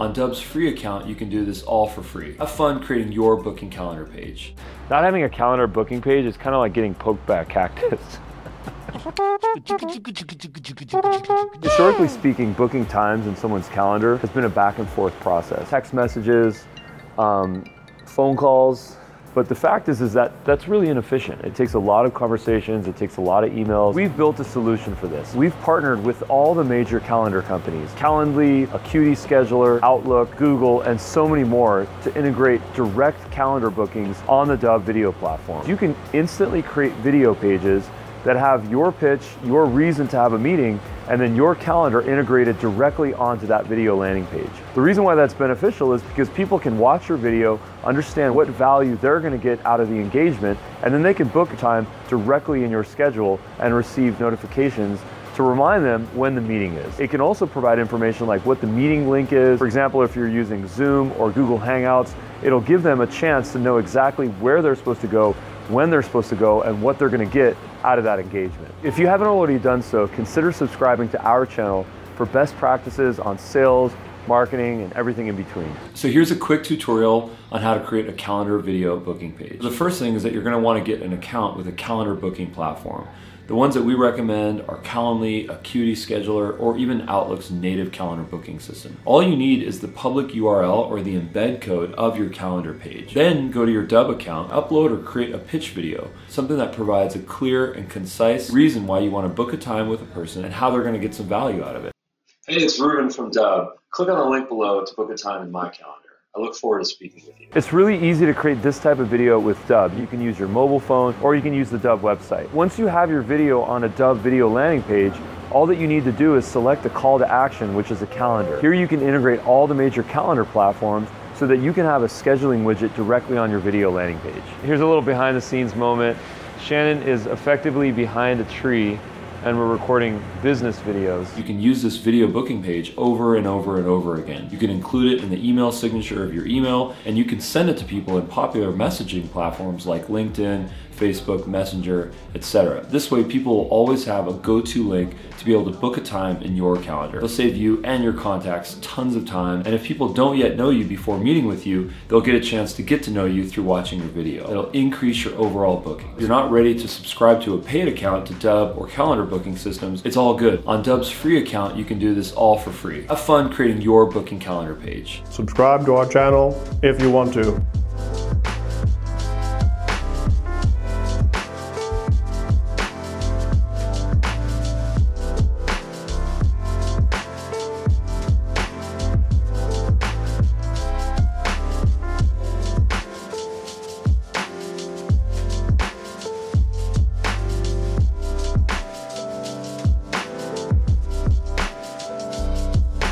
On Dubb's free account, you can do this all for free. Have fun creating your booking calendar page. Not having a calendar booking page is kind of like getting poked by a cactus. Historically speaking, booking times in someone's calendar has been a back and forth process. Text messages, um, phone calls, but the fact is, is that that's really inefficient. It takes a lot of conversations, it takes a lot of emails. We've built a solution for this. We've partnered with all the major calendar companies, Calendly, Acuity Scheduler, Outlook, Google, and so many more to integrate direct calendar bookings on the Dubb video platform. You can instantly create video pages that have your pitch, your reason to have a meeting, and then your calendar integrated directly onto that video landing page. The reason why that's beneficial is because people can watch your video, understand what value they're to get out of the engagement, and then they can book a time directly in your schedule and receive notifications to remind them when the meeting is. It can also provide information like what the meeting link is. For example, if you're using Zoom or Google Hangouts, it'll give them a chance to know exactly where they're supposed to go when they're supposed to go and what they're going to get out of that engagement. If you haven't already done so, consider subscribing to our channel for best practices on sales, marketing, and everything in between. So here's a quick tutorial on how to create a calendar video booking page. The first thing is that you're going to want to get an account with a calendar booking platform. The ones that we recommend are Calendly, Acuity Scheduler, or even Outlook's native calendar booking system. All you need is the public URL or the embed code of your calendar page. Then go to your Dubb account, upload or create a pitch video, something that provides a clear and concise reason why you want to book a time with a person and how they're going to get some value out of it. Hey, it's Ruben from Dubb. Click on the link below to book a time in my calendar. I look forward to speaking with you. It's really easy to create this type of video with Dubb. You can use your mobile phone or you can use the Dubb website. Once you have your video on a Dubb video landing page, all that you need to do is select a call to action, which is a calendar. Here you can integrate all the major calendar platforms so that you can have a scheduling widget directly on your video landing page. Here's a little behind the scenes moment. Shannon is effectively behind a tree and we're recording business videos. You can use this video booking page over and over and over again. You can include it in the email signature of your email, and you can send it to people in popular messaging platforms like LinkedIn, Facebook, Messenger, etc. This way, people will always have a go to link to be able to book a time in your calendar. It'll save you and your contacts tons of time. And if people don't yet know you before meeting with you, they'll get a chance to get to know you through watching your video. It'll increase your overall booking. If you're not ready to subscribe to a paid account to Dubb or calendar booking systems, it's all good. On Dubb's free account, you can do this all for free. Have fun creating your booking calendar page. Subscribe to our channel if you want to.